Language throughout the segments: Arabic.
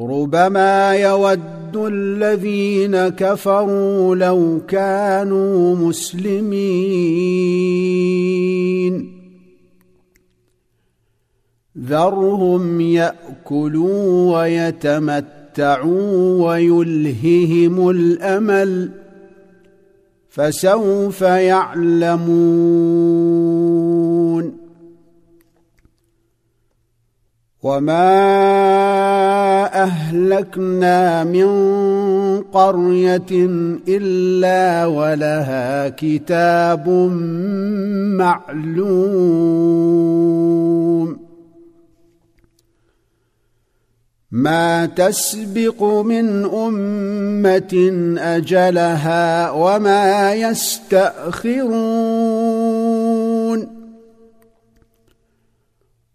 ربما يود الذين كفروا لو كانوا مسلمين ذرهم ياكلوا ويتمتعوا ويلههم الامل فسوف يعلمون وما اهلكنا من قريه الا ولها كتاب معلوم ما تسبق من امه اجلها وما يستاخرون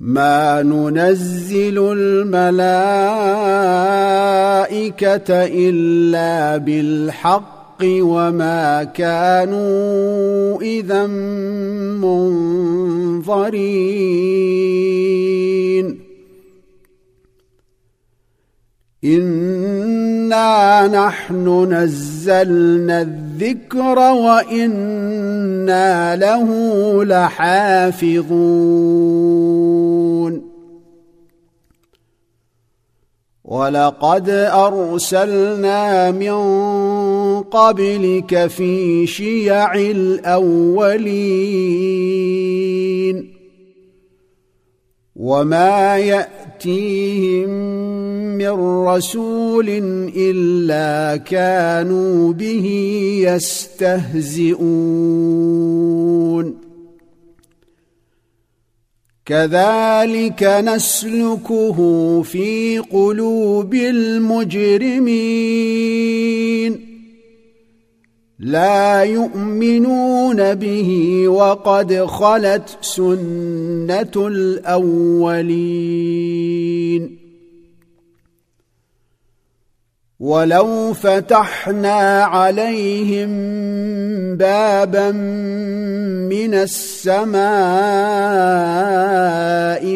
ما ننزل الملائكة إلا بالحق وما كانوا إذا منظرين. انا نحن نزلنا الذكر وأنا له لحافظون ولقد ارسلنا من قبلك في شيع الاولين وما يأتيهم من رسول إلا كانوا به يستهزئون. كذلك نسلكه في قلوب المجرمين. لا يؤمنون به وقد خلت سنة الأولين. ولو فتحنا عليهم بابا من السماء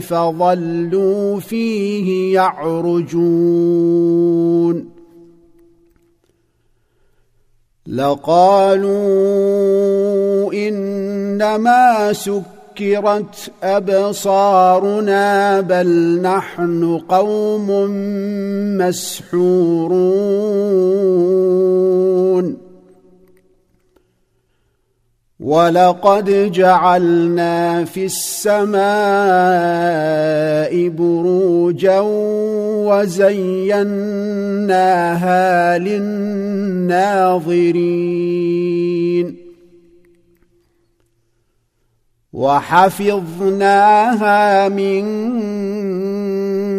فظلوا فيه يعرجون. لقالوا إنما سكرت أبصارنا بل نحن قوم مسحورون. ولقد جعلنا في السماء بروجا وزيناها للناظرين وحفظناها من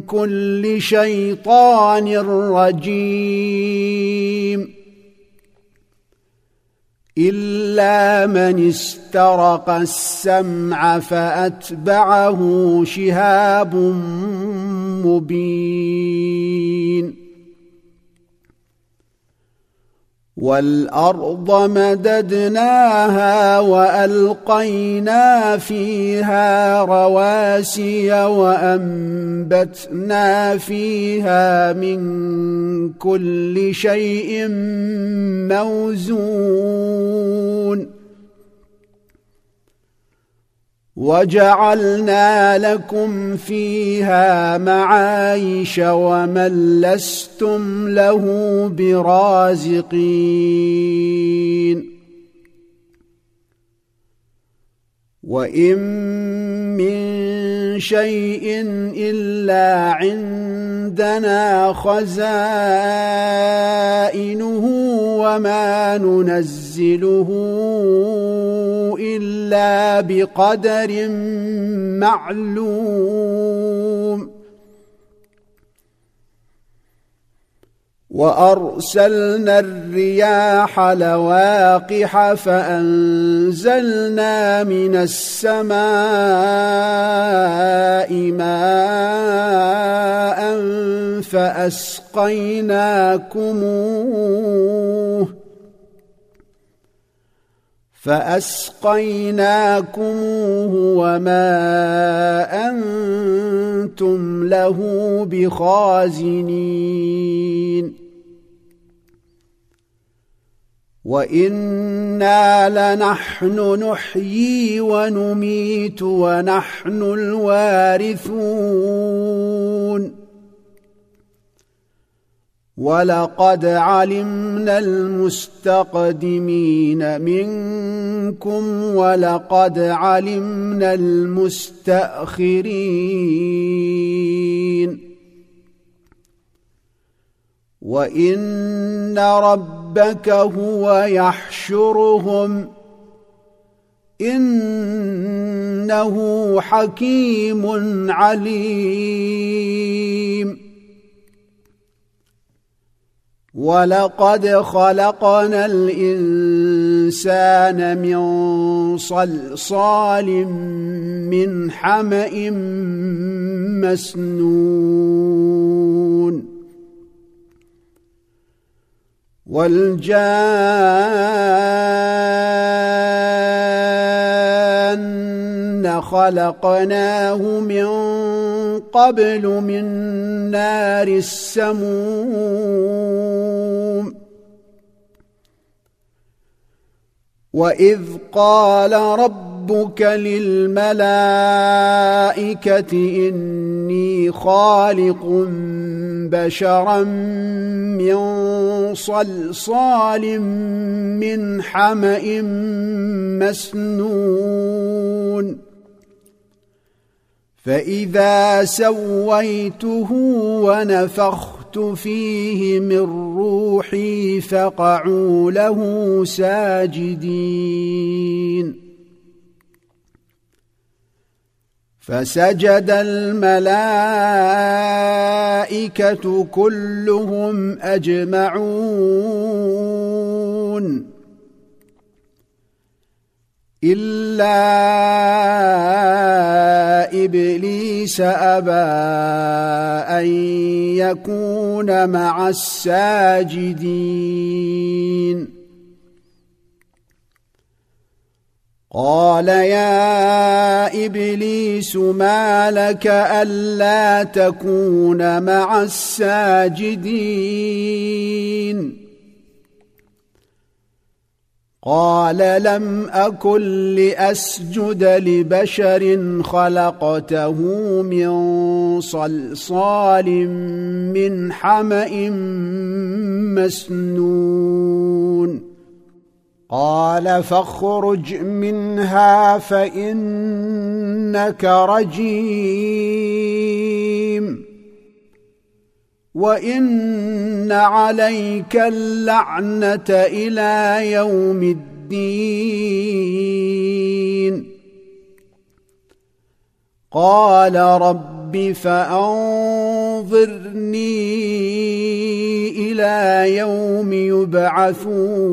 كل شيطان رجيم إلا من استرق السمع فأتبعه شهاب مبين. والأرض مددناها وألقينا فيها رواسي وأنبتنا فيها من كل شيء موزون وجعلنا لكم فيها معايش ومن لستم له برازقين. وإن من شيء إلا عندنا خزائنه وما ننزله إلا بقدر معلوم. وأرسلنا الرياح لواقح فأنزلنا من السماء ماء فأسقيناكموه. فأسقيناكموه وما أنتم له بخازنين. وإنا لنحن نحيي ونميت ونحن الوارثون. ولقد علمنا المستقدمين منكم ولقد علمنا المستأخرين. وإن ربك هو يحشرهم إنه حكيم عليم. ولقد خلقنا الإنسان من صلصال من حمأ مسنون والجان خلقناه من قبل من نار السموم واذ قال ربك للملائكه اني خالق بشرا من صلصال من حما مسنون فاذا سويته ونفخت فيه من روحي فقعوا له ساجدين فسجد الملائكه كلهم اجمعون الا ابليس ابى ان يكون مع الساجدين. قال يا إبليس ما لك ألا تكون مع الساجدين. قال لم أكن لأسجد لبشر خلقته من صلصال من حمأ مسنون. قال فاخرج منها فإنك رجيم. وان عليك اللعنه إلى يوم الدين. قال رب فانظرني إلى يوم يبعثون.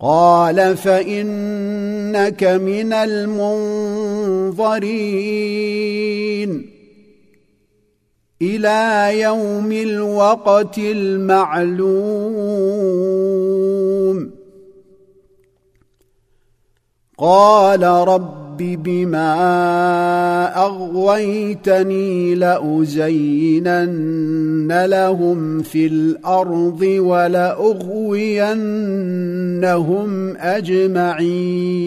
قال فانك من المنظرين إلى يوم الوقت المعلوم. قال رب بما أغويتني لأزينن لهم في الأرض ولأغوينهم أجمعين.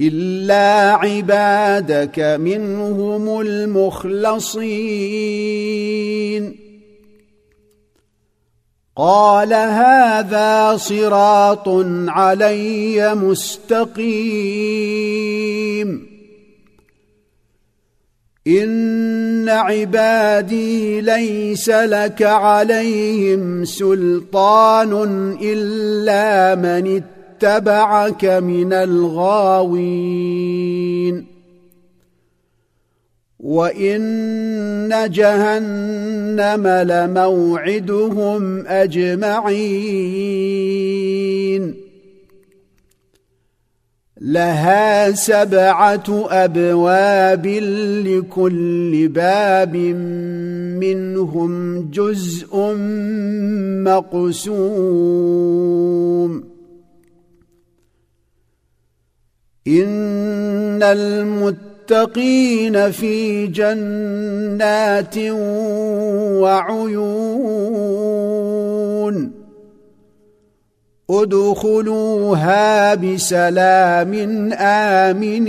الا عبادك منهم المخلصين. قال هذا صراط علي مستقيم. ان عبادي ليس لك عليهم سلطان الا من اتبعك من الغاوين. وإن جهنم لموعدهم أجمعين. لها سبعة أبواب لكل باب منهم جزء مقسوم. إن المتقين في جنات وعيون أدخلوها بسلام آمنين.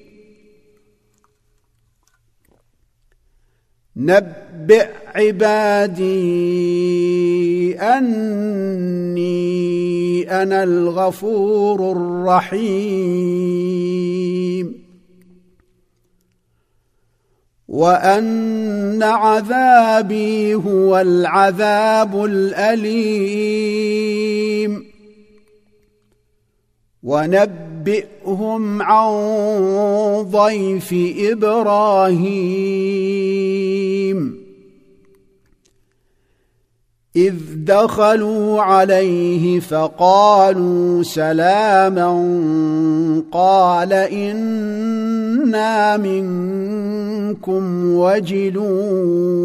نبئ عبادي أني أنا الغفور الرحيم. وأن عذابي هو العذاب الأليم. ونبئهم عن ضيف إبراهيم. إذ دخلوا عليه فقالوا سلاما قال إنا منكم وجلون.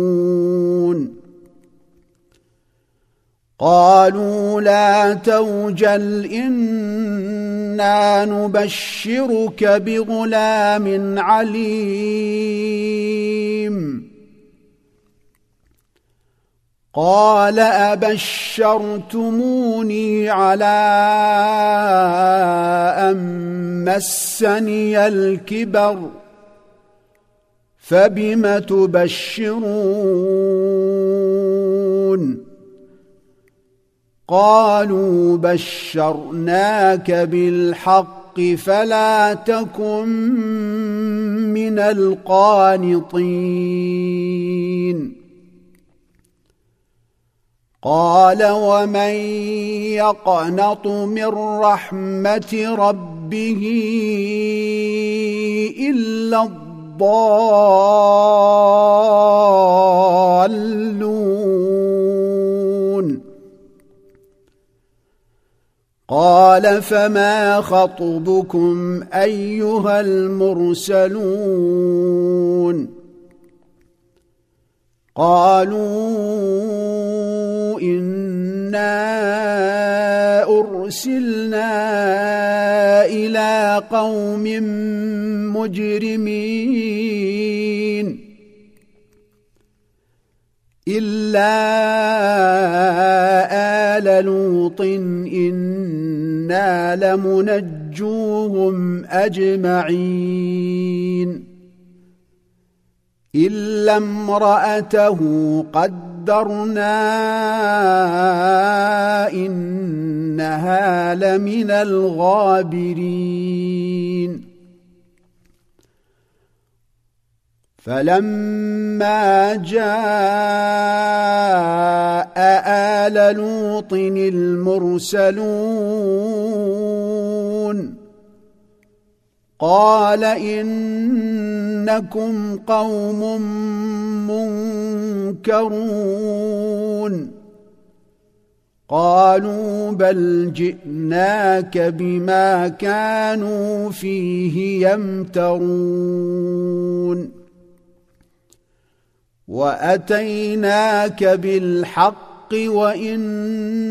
قالوا لا توجل إنا نبشرك بغلام عليم. قال أبشرتموني على أن مسني الكبر فبم تبشرون؟ قالوا بشرناك بالحق فلا تكن من القانطين. قال ومن يقنط من رحمة ربه إلا الضالون قال فما خطبكم أيها المرسلون قالوا إنا أرسلنا إلى قوم مجرمين الا ال لوط أنا لمنجوهم اجمعين الا امراته قدرنا انها لمن الغابرين فلما جاء آل لوط المرسلون قال إنكم قوم منكرون. قالوا بل جئناك بما كانوا فيه يمترون. وأتيناك بالحق وإنا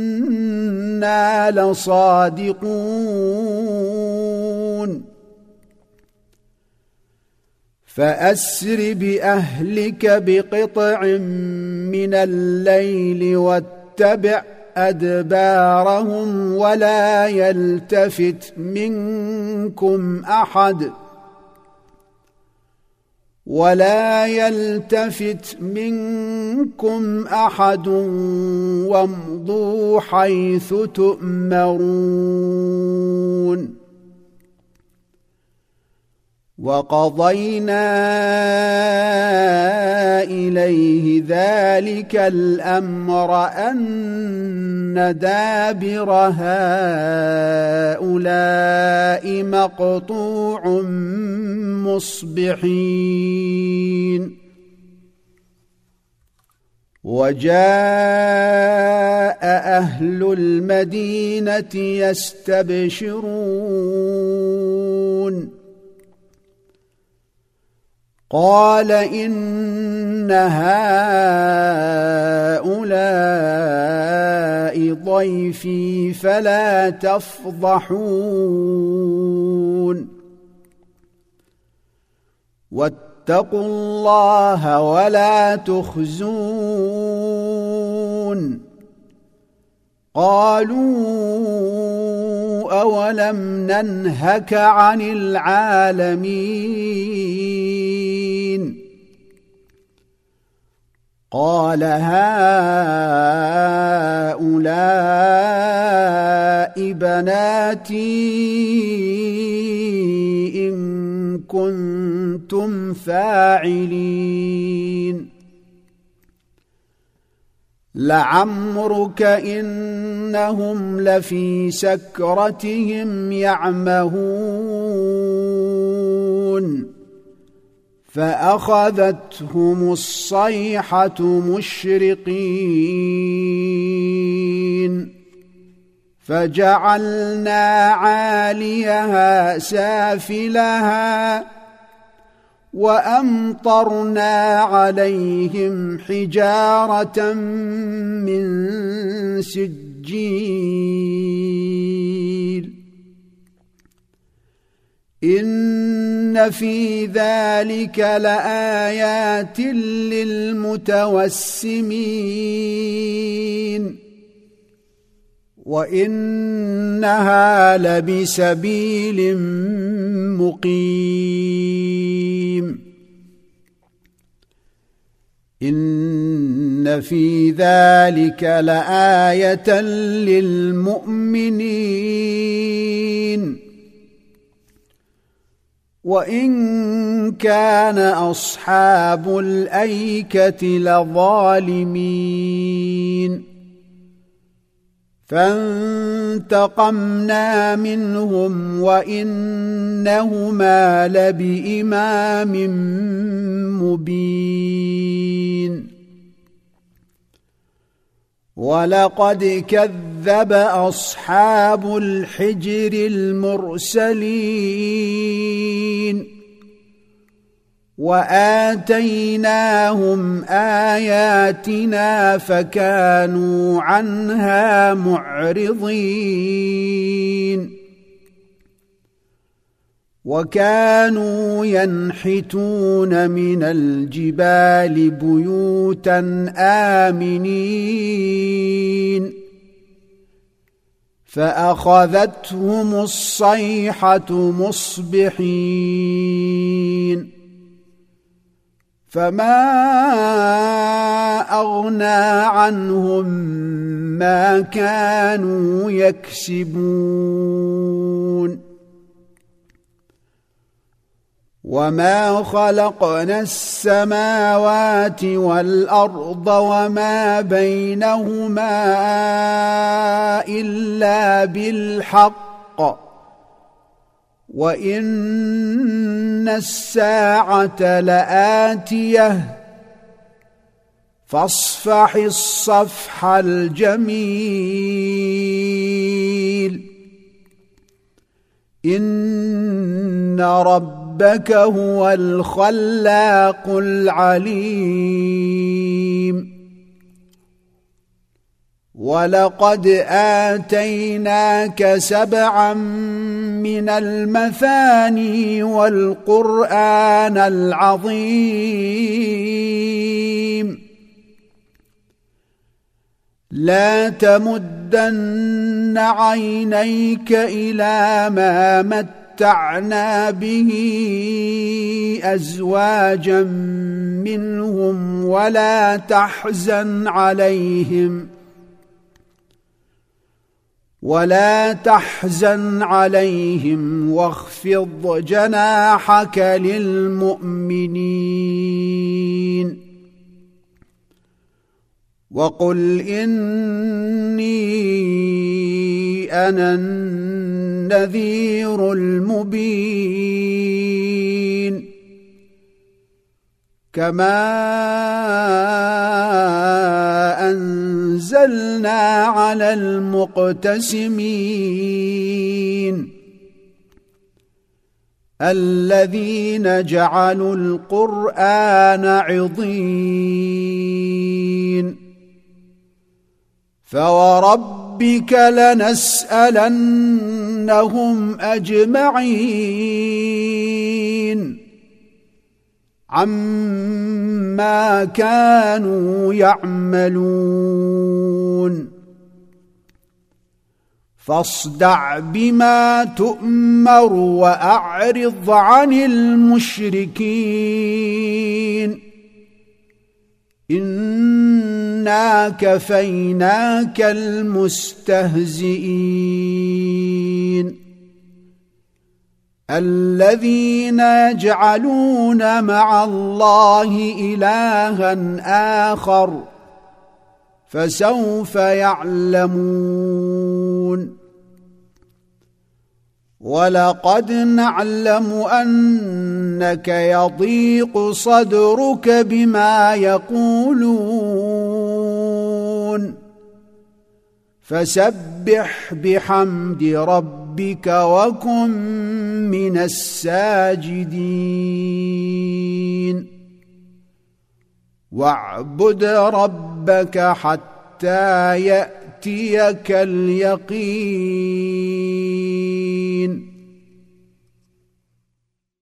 لصادقون. فأسر بأهلك بقطع من الليل واتبع أدبارهم ولا يلتفت منكم أحد. ولا يلتفت منكم أحد وامضوا حيث تؤمرون. وقضينا إليه ذلك الأمر أن دابر هؤلاء مقطوع مصبحين. وجاء أهل المدينة يستبشرون. قال إن هؤلاء ضيفي فلا تفضحون. واتقوا الله ولا تخزون. قالوا أولم ننهك عن العالمين؟ قال هؤلاء بناتي إن كنتم فاعلين. لعمرك إنهم لفي سكرتهم يعمهون فأخذتهم الصيحة مشرقين فجعلنا عاليها سافلها وأمطرنا عليهم حجارة من سجيل إن في ذلك لآيات للمتوسمين. وإنها لبسبيل مقيم. إن في ذلك لآية للمؤمنين. وإن كان أصحاب الأيكة لظالمين. فانتقمنا منهم وإنهما لبإمام مبين. ولقد كذب أصحاب الحجر المرسلين. وآتيناهم آياتنا فكانوا عنها معرضين. وكانوا ينحتون من الجبال بيوتا آمنين. فأخذتهم الصيحة مصبحين. فما اغنى عنهم ما كانوا يكسبون وما خلقنا السماوات والارض وما بينهما الا بالحق وان الساعة لاتيه فاصفح الصفح الجميل ان ربك هو الخلاق العليم ولقد آتيناك سبعا من المثاني والقرآن العظيم. لا تمدن عينيك إلى ما متعنا به أزواجا منهم ولا تحزن عليهم. ولا تحزن عليهم واخفض جناحك للمؤمنين. وقل إني أنا النذير المبين. كما أنزلنا على المقتسمين. الذين جعلوا القرآن عضين. فوربك لنسألنهم أجمعين. عما كانوا يعملون فاصدع بما تؤمر واعرض عن المشركين انا كفيناك المستهزئين الذين يجعلون مع الله إلها آخر فسوف يعلمون. ولقد نعلم أنك يضيق صدرك بما يقولون. فسبح بحمد ربك وكن من الساجدين. واعبد ربك حتى يأتيك اليقين.